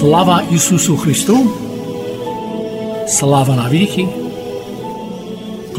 Слава Ісусу Христу! Слава навіки!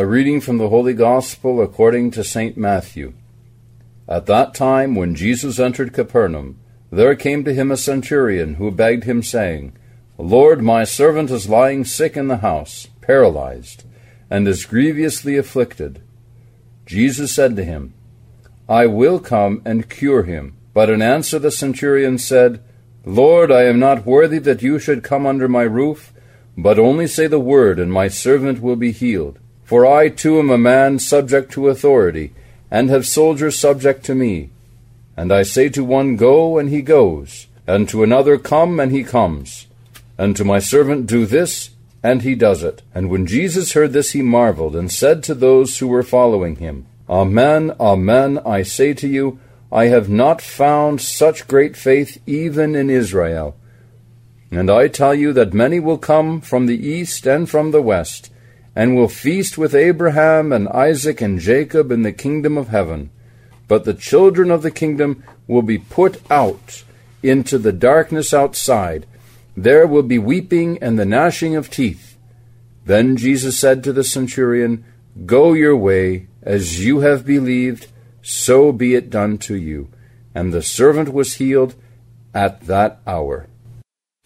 A reading from the Holy Gospel according to St. Matthew. At that time, when Jesus entered Capernaum, there came to him a centurion who begged him, saying, Lord, my servant is lying sick in the house, paralyzed, and is grievously afflicted. Jesus said to him, I will come and cure him. But in answer the centurion said, Lord, I am not worthy that you should come under my roof, but only say the word, and my servant will be healed. For I too am a man subject to authority, and have soldiers subject to me. And I say to one, Go, and he goes, and to another, Come, and he comes, and to my servant, Do this, and he does it. And when Jesus heard this, he marveled, and said to those who were following him, Amen, amen, I say to you, I have not found such great faith even in Israel. And I tell you that many will come from the east and from the west, and will feast with Abraham and Isaac and Jacob in the kingdom of heaven. But the children of the kingdom will be put out into the darkness outside. There will be weeping and the gnashing of teeth. Then Jesus said to the centurion, Go your way, as you have believed, so be it done to you. And the servant was healed at that hour.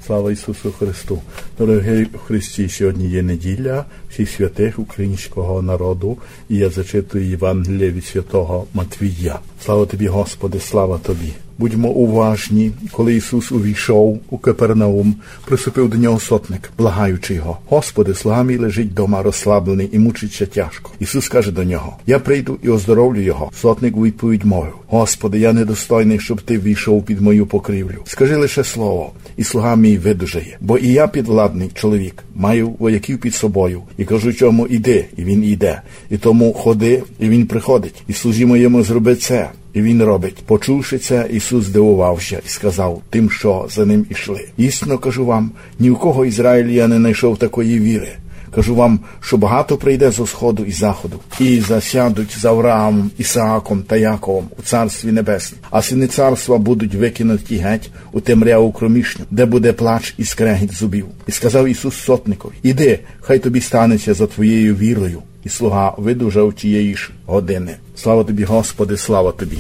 Слава Ісусу Христу! Дорогі Христі, сьогодні є неділя всіх святих українського народу, і я зачитую Євангелія від святого Матвія. Слава тобі, Господи, слава тобі! Будьмо уважні, коли Ісус увійшов у Капернаум, приступив до нього сотник, благаючи його. Господи, слуга мій лежить дома розслаблений і мучиться тяжко. Ісус каже до нього: Я прийду і оздоровлю його. Сотник у відповідь мовив: Господи, я недостойний, щоб ти війшов під мою покрівлю. Скажи лише слово, і слуга мій видужає. Бо і я підвладний чоловік, маю вояків під собою, і кажу, чому іди, і він іде. І тому ходи, і він приходить. І служі моєму зроби це. І він робить. Почувши це, Ісус здивувався і сказав тим, що за ним ішли. Істинно кажу вам, ні в кого Ізраїль я не знайшов такої віри. Кажу вам, що багато прийде зо сходу і заходу, і засядуть з Авраамом, Ісааком та Яковом у царстві небесному, а сини царства будуть викинуті геть у темряву кромішню, де буде плач і скрегіт зубів. І сказав Ісус сотникові: Іди, хай тобі станеться за твоєю вірою. І слуга видужав тієї ж години. Слава тобі, Господи, слава тобі.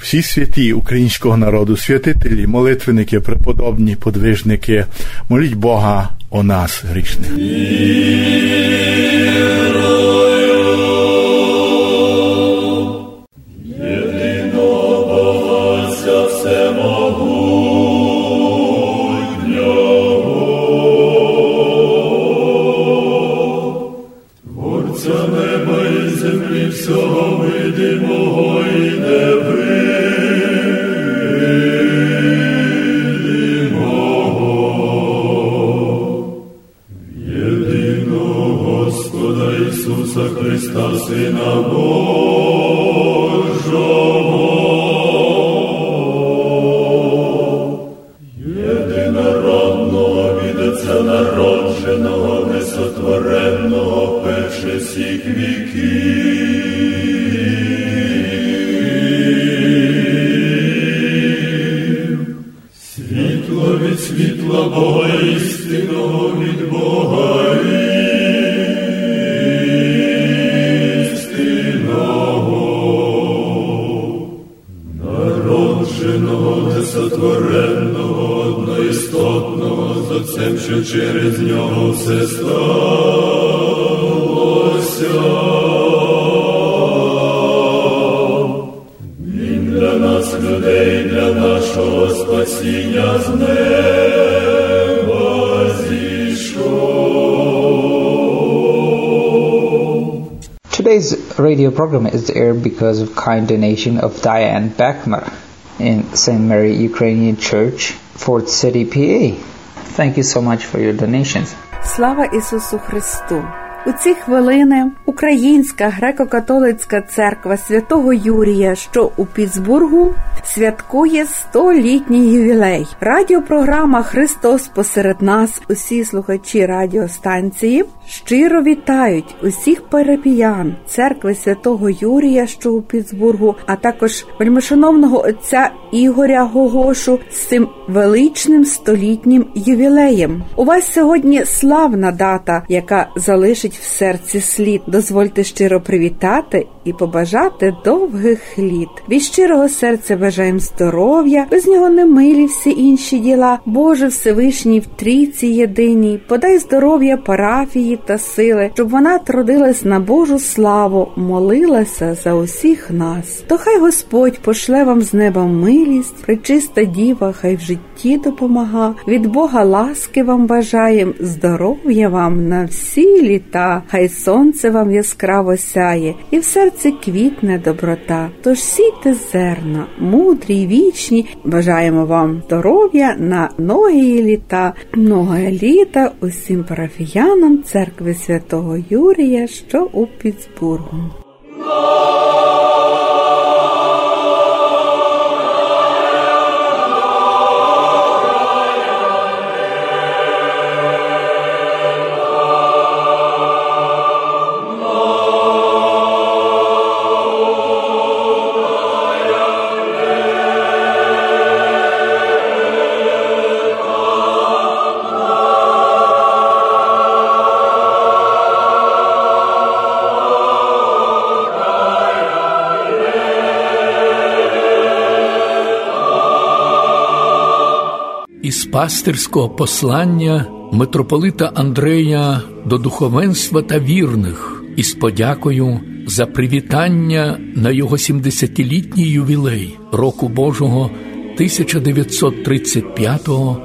Всі святі українського народу, святителі, молитвенники, преподобні, подвижники, моліть Бога о нас грішних. Господа Ісуса Христа, Сина Божого. людей, для нашого спасіння з неба зійшов. Today's radio program is aired because of kind donation of Diane Beckmer in St. Mary Ukrainian Church, Fort City, PA. Thank you so much for your donations. Слава Ісусу Христу! У ці хвилини Українська греко-католицька церква святого Юрія, що у Пітсбургу, святкує 100-літній ювілей. Радіопрограма Христос посеред нас, усі слухачі радіостанції, щиро вітають усіх парапіян церкви святого Юрія, що у Пітсбургу, а також вельмишановного отця Ігоря Гогошу з цим величним столітнім ювілеєм. У вас сьогодні славна дата, яка залишить в серці слід. Дозвольте щиро привітати і побажати довгих літ. Від щирого серця бажаємо здоров'я, без нього не милі всі інші діла. Боже Всевишній в трійці єдиній, подай здоров'я парафії та сили, щоб вона трудилась на Божу славу, молилася за усіх нас. То хай Господь пошле вам з неба милість, причиста діва, хай в житті допомага. Від Бога ласки вам бажаєм, здоров'я вам на всі літа, хай сонце вам яскраво сяє, і в серці квітне доброта. Тож сійте зерна, мудрі й вічні. Бажаємо вам здоров'я на ноги літа, многое літа усім парафіянам церкви святого Юрія, що у Пітсбургу. Пастирського послання митрополита Андрея до духовенства та вірних із подякою за привітання на його 70-літній ювілей року Божого 1935-го.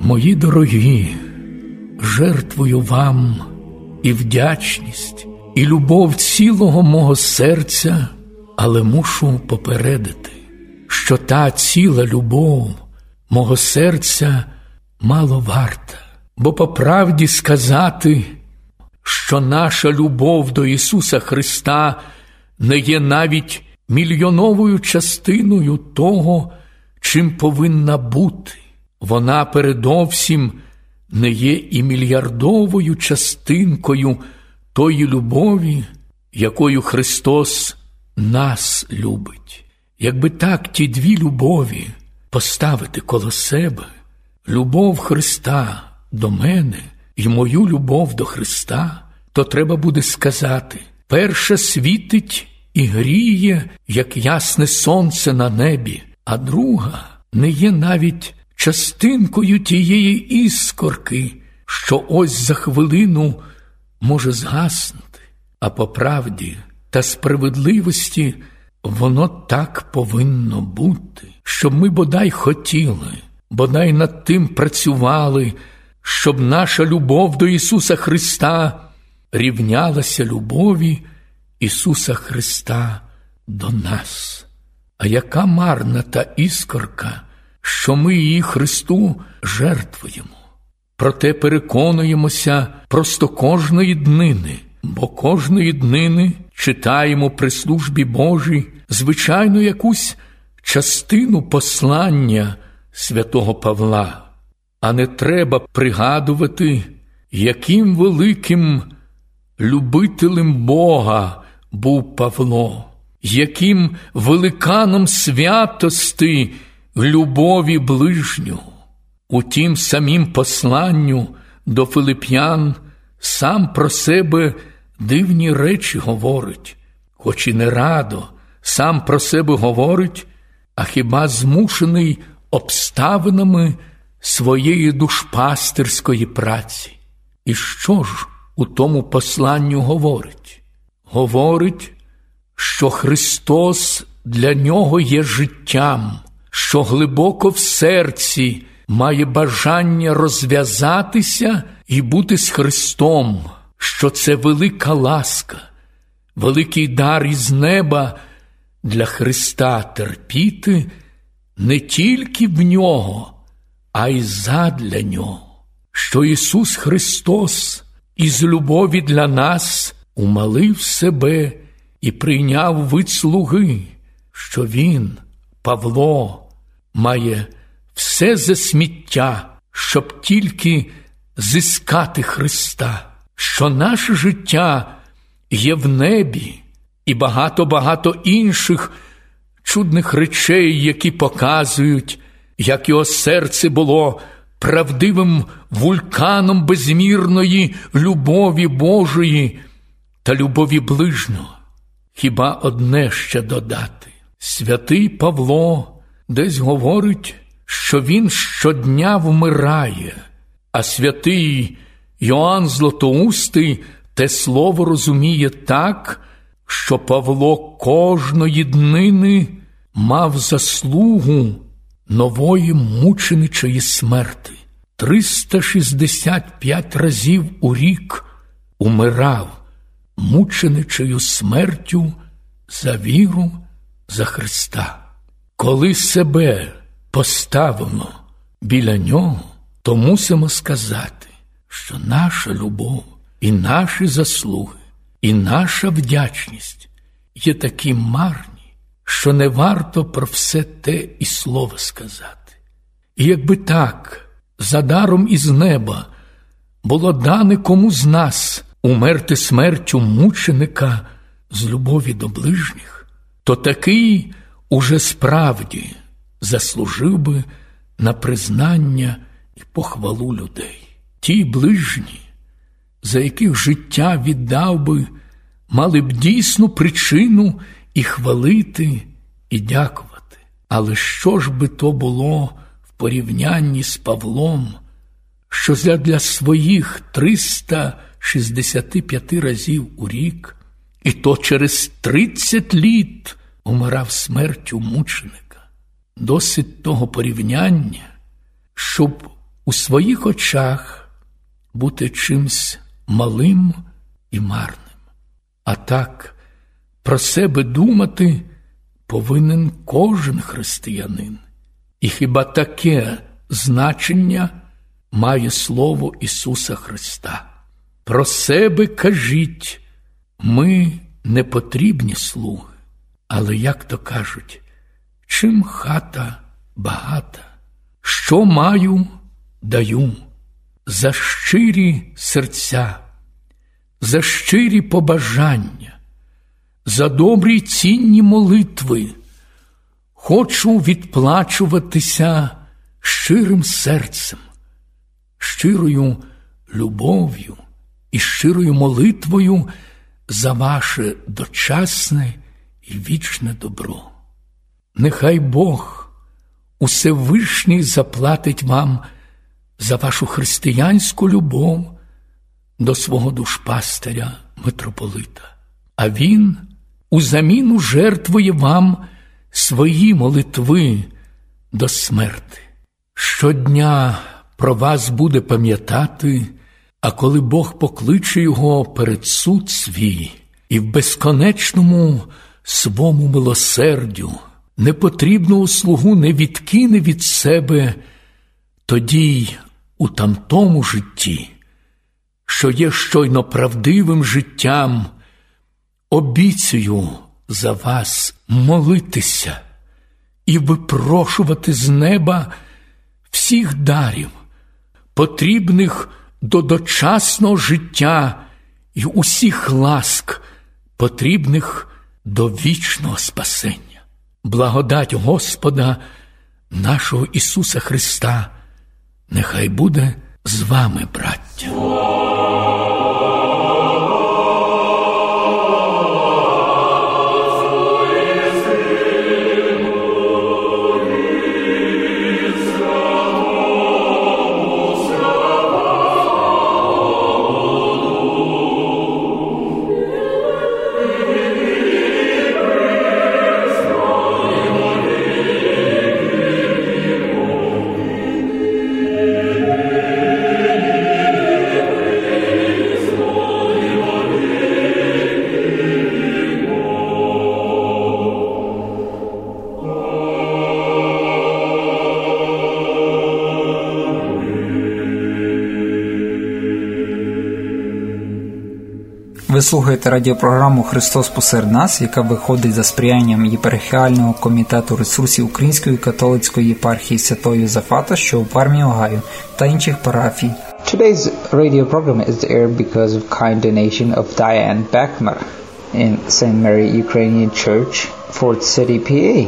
Мої дорогі, жертвую вам і вдячність, і любов цілого мого серця, але мушу попередити, що та ціла любов мого серця мало варта, бо по правді сказати, що наша любов до Ісуса Христа не є навіть мільйоновою частиною того, чим повинна бути. Вона передовсім не є і мільярдовою частинкою тої любові, якою Христос нас любить. Якби так ті дві любові поставити коло себе любов Христа до мене і мою любов до Христа, то треба буде сказати: перша світить і гріє, як ясне сонце на небі, а друга не є навіть частинкою тієї іскорки, що ось за хвилину може згаснути, а по правді та справедливості воно так повинно бути, щоб ми бодай хотіли, бодай над тим працювали, щоб наша любов до Ісуса Христа рівнялася любові Ісуса Христа до нас. А яка марна та іскорка, що ми її Христу жертвуємо. Проте переконуємося просто кожної днини, бо кожної днини читаємо при службі Божій, звичайно, якусь частину послання святого Павла, а не треба пригадувати, яким великим любителем Бога був Павло, яким великаном святости любові ближнього. У тім самім посланню до Филип'ян сам про себе дивні речі говорить, хоч і не радо, сам про себе говорить, а хіба змушений обставинами своєї душпастерської праці. І що ж у тому посланню говорить? Говорить, що Христос для нього є життям, що глибоко в серці має бажання розв'язатися і бути з Христом, що це велика ласка, великий дар із неба для Христа терпіти не тільки в нього, а й задля нього, що Ісус Христос із любові для нас умалив себе і прийняв вид слуги, що Він, Павло, має все за сміття, щоб тільки зискати Христа, що наше життя є в небі і багато-багато інших чудних речей, які показують, як його серце було правдивим вулканом безмірної любові Божої та любові ближнього. Хіба одне ще додати? Святий Павло десь говорить, що він щодня вмирає, а святий Йоанн Златоустий те слово розуміє так, що Павло кожної днини мав заслугу нової мученичої смерти. 365 разів у рік умирав мученичою смертю за віру за Христа. Коли себе поставимо біля нього, то мусимо сказати, що наша любов і наші заслуги, і наша вдячність є такі марні, що не варто про все те і слово сказати. І якби так, за даром із неба було дане кому з нас умерти смертю мученика з любові до ближніх, то такий уже справді заслужив би на признання і похвалу людей. Ті ближні, за яких життя віддав би, мали б дійсну причину і хвалити, і дякувати. Але що ж би то було в порівнянні з Павлом, що для своїх 365 разів у рік, і то через 30 літ умирав смертю мученика? Досить того порівняння, щоб у своїх очах бути чимсь малим і марним. А так, про себе думати повинен кожен християнин. І хіба таке значення має слово Ісуса Христа? Про себе кажіть, ми не потрібні слуги, але, як то кажуть, чим хата багата, що маю, даю за щирі серця, за щирі побажання, за добрі цінні молитви. Хочу відплачуватися щирим серцем, щирою любов'ю і щирою молитвою за ваше дочасне і вічне добро. Нехай Бог Усевишній заплатить вам за вашу християнську любов до свого душпастиря митрополита, а Він у заміну жертвує вам свої молитви до смерти. Щодня про вас буде пам'ятати, а коли Бог покличе його перед суд свій і в безконечному свому милосердю непотрібного слугу не відкине від себе, тоді у тамтому житті, що є щойно правдивим життям, обіцюю за вас молитися і випрошувати з неба всіх дарів, потрібних до дочасного життя і усіх ласк, потрібних до вічного спасення. Благодать Господа нашого Ісуса Христа Нехай буде з вами, браття. Ви слухаєте радіопрограму Христос посеред нас, яка виходить за сприянням єпархіального комітету ресурсів Української католицької єпархії Святої Зафата, що у Пармі Огайо, та інших парафій. Today's radio program is aired because of kind donation of Diane Beckmer in St. Mary Ukrainian Church, Fort City, PA.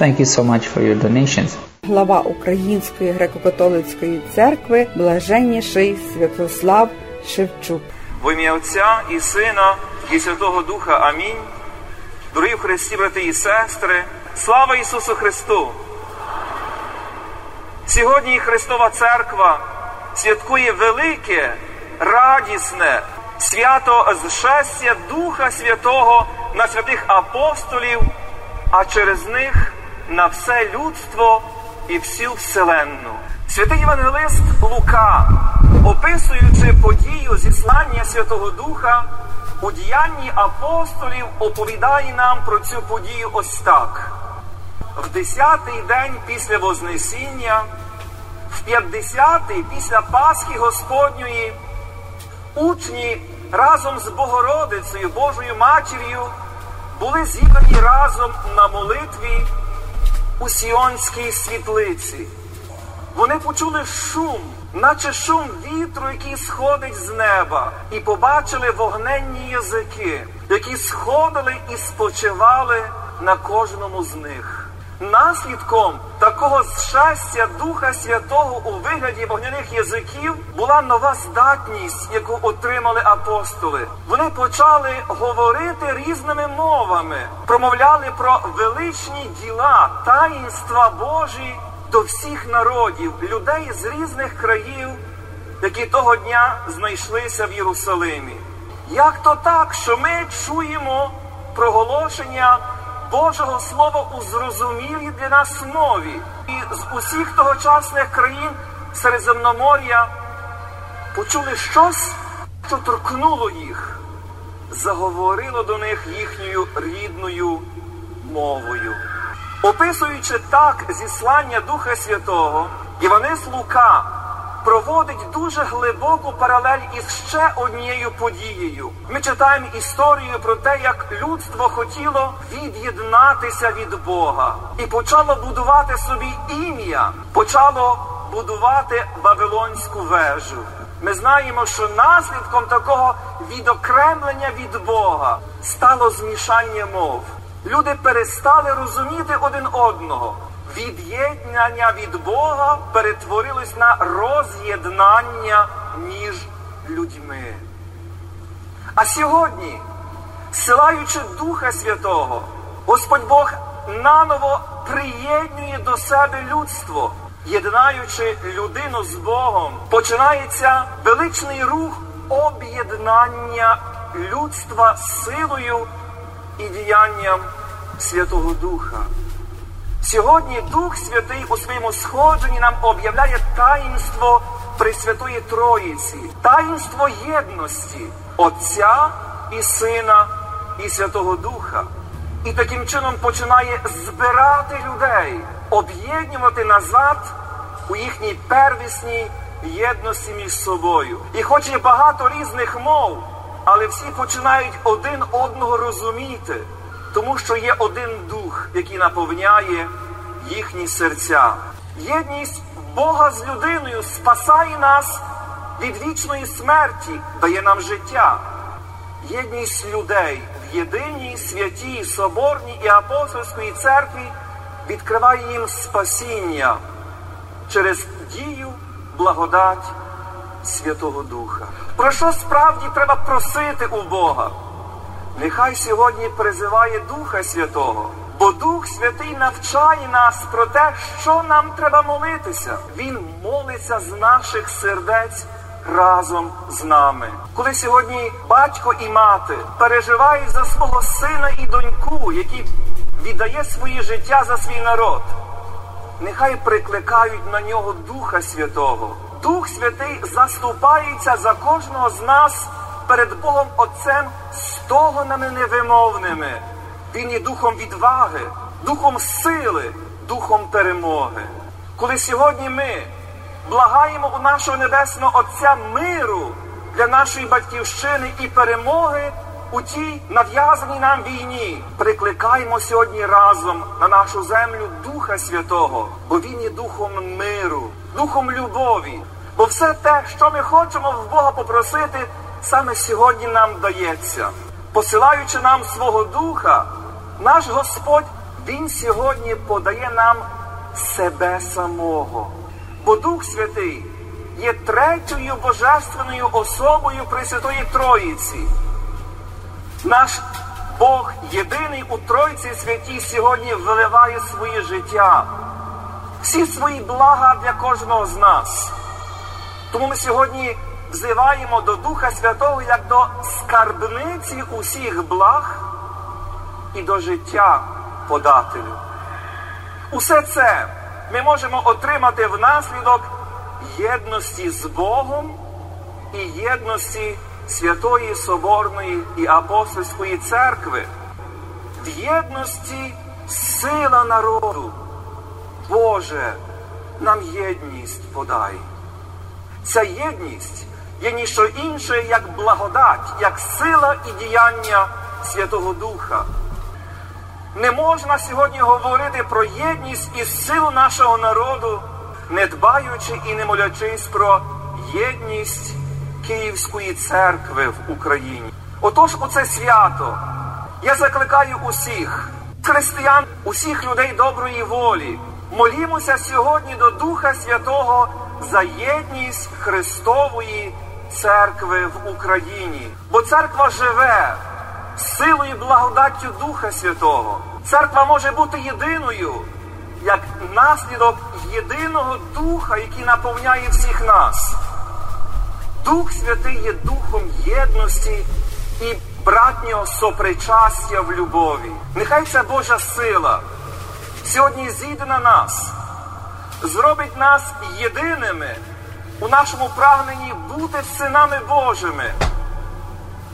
Thank you so much for your donations. Глава Української греко-католицької церкви блаженніший Святослав Шевчук. В ім'я Отця і Сина, і Святого Духа. Амінь. Дорогі в Христі, брати і сестри, слава Ісусу Христу! Сьогодні Христова Церква святкує велике, радісне свято зшестя Духа Святого на святих апостолів, а через них на все людство і всю вселенну. Святий Євангелист Лука, описуючи подію зіслання Святого Духа, у діянні апостолів оповідає нам про цю подію ось так. В десятий день після Вознесіння, в п'ятдесятий після Пасхи Господньої, учні разом з Богородицею, Божою Матір'ю, були зібрані разом на молитві у Сіонській світлиці. Вони почули шум, наче шум вітру, який сходить з неба, і побачили вогненні язики, які сходили і спочивали на кожному з них. Наслідком такого щастя Духа Святого у вигляді вогняних язиків була нова здатність, яку отримали апостоли. Вони почали говорити різними мовами, промовляли про величні діла, таїнства Божі до всіх народів, людей з різних країв, які того дня знайшлися в Єрусалимі. Як то так, що ми чуємо проголошення Божого Слова у зрозумілій для нас мові, і з усіх тогочасних країн Середземномор'я почули щось, що торкнуло їх, заговорило до них їхньою рідною мовою. Описуючи так зіслання Духа Святого, Іванис Лука проводить дуже глибоку паралель із ще однією подією. Ми читаємо історію про те, як людство хотіло від'єднатися від Бога і почало будувати собі ім'я, почало будувати Вавилонську вежу. Ми знаємо, що наслідком такого відокремлення від Бога стало змішання мов. Люди перестали розуміти один одного. Від'єднання від Бога перетворилось на роз'єднання між людьми. А сьогодні, силаючи Духа Святого, Господь Бог наново приєднує до себе людство, єднаючи людину з Богом, починається величний рух об'єднання людства силою і діянням Святого Духа. Сьогодні Дух Святий у своєму сходженні нам об'являє таїнство Пресвятої Троїці, таїнство єдності Отця і Сина і Святого Духа. І таким чином починає збирати людей, об'єднувати назад у їхній первісній єдності між собою. І хоч є багато різних мов, але всі починають один одного розуміти, тому що є один дух, який наповняє їхні серця. Єдність Бога з людиною спасає нас від вічної смерті, дає нам життя. Єдність людей в єдиній святій, соборній і апостольській церкві відкриває їм спасіння через дію благодать Святого Духа. Про що справді треба просити у Бога? Нехай сьогодні призиває Духа Святого, бо Дух Святий навчає нас про те, що нам треба молитися. Він молиться з наших сердець разом з нами. Коли сьогодні батько і мати переживають за свого сина і доньку, які віддає своє життя за свій народ, нехай прикликають на нього Духа Святого. Дух Святий заступається за кожного з нас перед Богом Отцем стогонами невимовними. Він є духом відваги, духом сили, духом перемоги. Коли сьогодні ми благаємо у нашого Небесного Отця миру для нашої батьківщини і перемоги у тій нав'язаній нам війні, прикликаємо сьогодні разом на нашу землю Духа Святого, бо Він є духом миру, духом любові. Бо все те, що ми хочемо в Бога попросити, саме сьогодні нам дається. Посилаючи нам свого Духа, наш Господь, Він сьогодні подає нам себе самого. Бо Дух Святий є третьою божественною особою Пресвятої Троїці. Наш Бог єдиний у Тройці святій сьогодні виливає своє життя, всі свої блага для кожного з нас. Тому ми сьогодні взиваємо до Духа Святого як до скарбниці усіх благ і до життя подателю. Усе це ми можемо отримати внаслідок єдності з Богом і єдності Святої Соборної і Апостольської церкви, в єдності сила народу. Боже, нам єдність подай. Ця єдність є ніщо інше, як благодать, як сила і діяння Святого Духа. Не можна сьогодні говорити про єдність і силу нашого народу, не дбаючи і не молячись про єдність Київської церкви в Україні. Отож, у це свято я закликаю усіх християн, усіх людей доброї волі. Молімося сьогодні до Духа Святого за єдність Христової церкви в Україні. Бо церква живе силою благодаттю Духа Святого. Церква може бути єдиною, як наслідок єдиного Духа, який наповняє всіх нас. Дух Святий є духом єдності і братнього сопричастя в любові. Нехай ця Божа сила сьогодні зійде на нас, зробить нас єдиними у нашому прагненні бути синами Божими,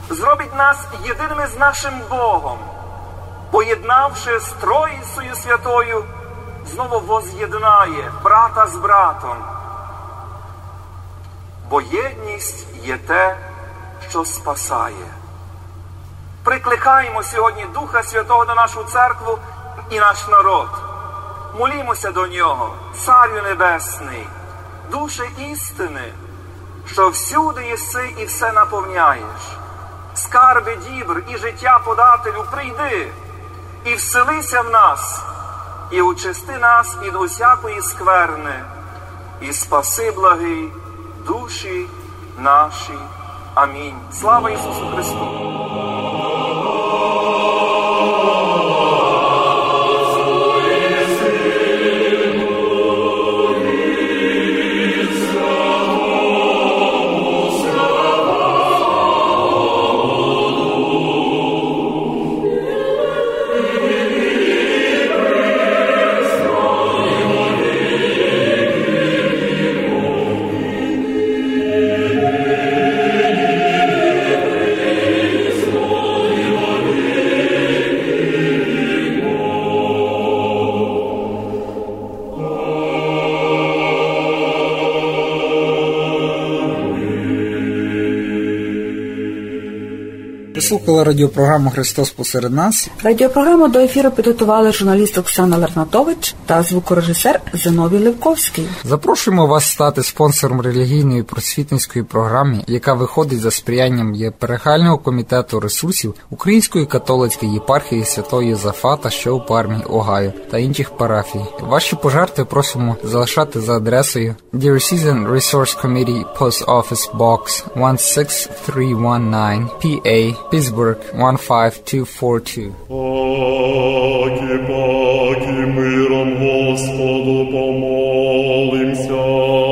зробить нас єдиними з нашим Богом, поєднавши з Троїцею Святою, знову воз'єднає брата з братом. Бо єдність є те, що спасає. Прикликаємо сьогодні Духа Святого на нашу церкву і наш народ. Молімося до нього, Царю Небесний, душе істини, що всюди єси і все наповняєш. Скарби дібр і життя подателю, прийди і вселися в нас, і очисти нас від усякої скверни, і спаси благий душі наші. Амінь. Слава Ісусу Христу! Слухали радіопрограму Христос посеред нас. Радіопрограму до ефіру підготували журналіст Оксана Лернатович та звукорежисер Зиновій Левковський. Запрошуємо вас стати спонсором релігійної просвітницької програми, яка виходить за сприянням єперегального комітету ресурсів Української католицької єпархії Святої Єзафата, що у Пармі, Огайо та інших парафій. Ваші пожертви просимо залишати за адресою Dear Season Resource Committee Post Office Box 16319 PA Pittsburgh 15242. Паки, паки, миром Господу помолимся.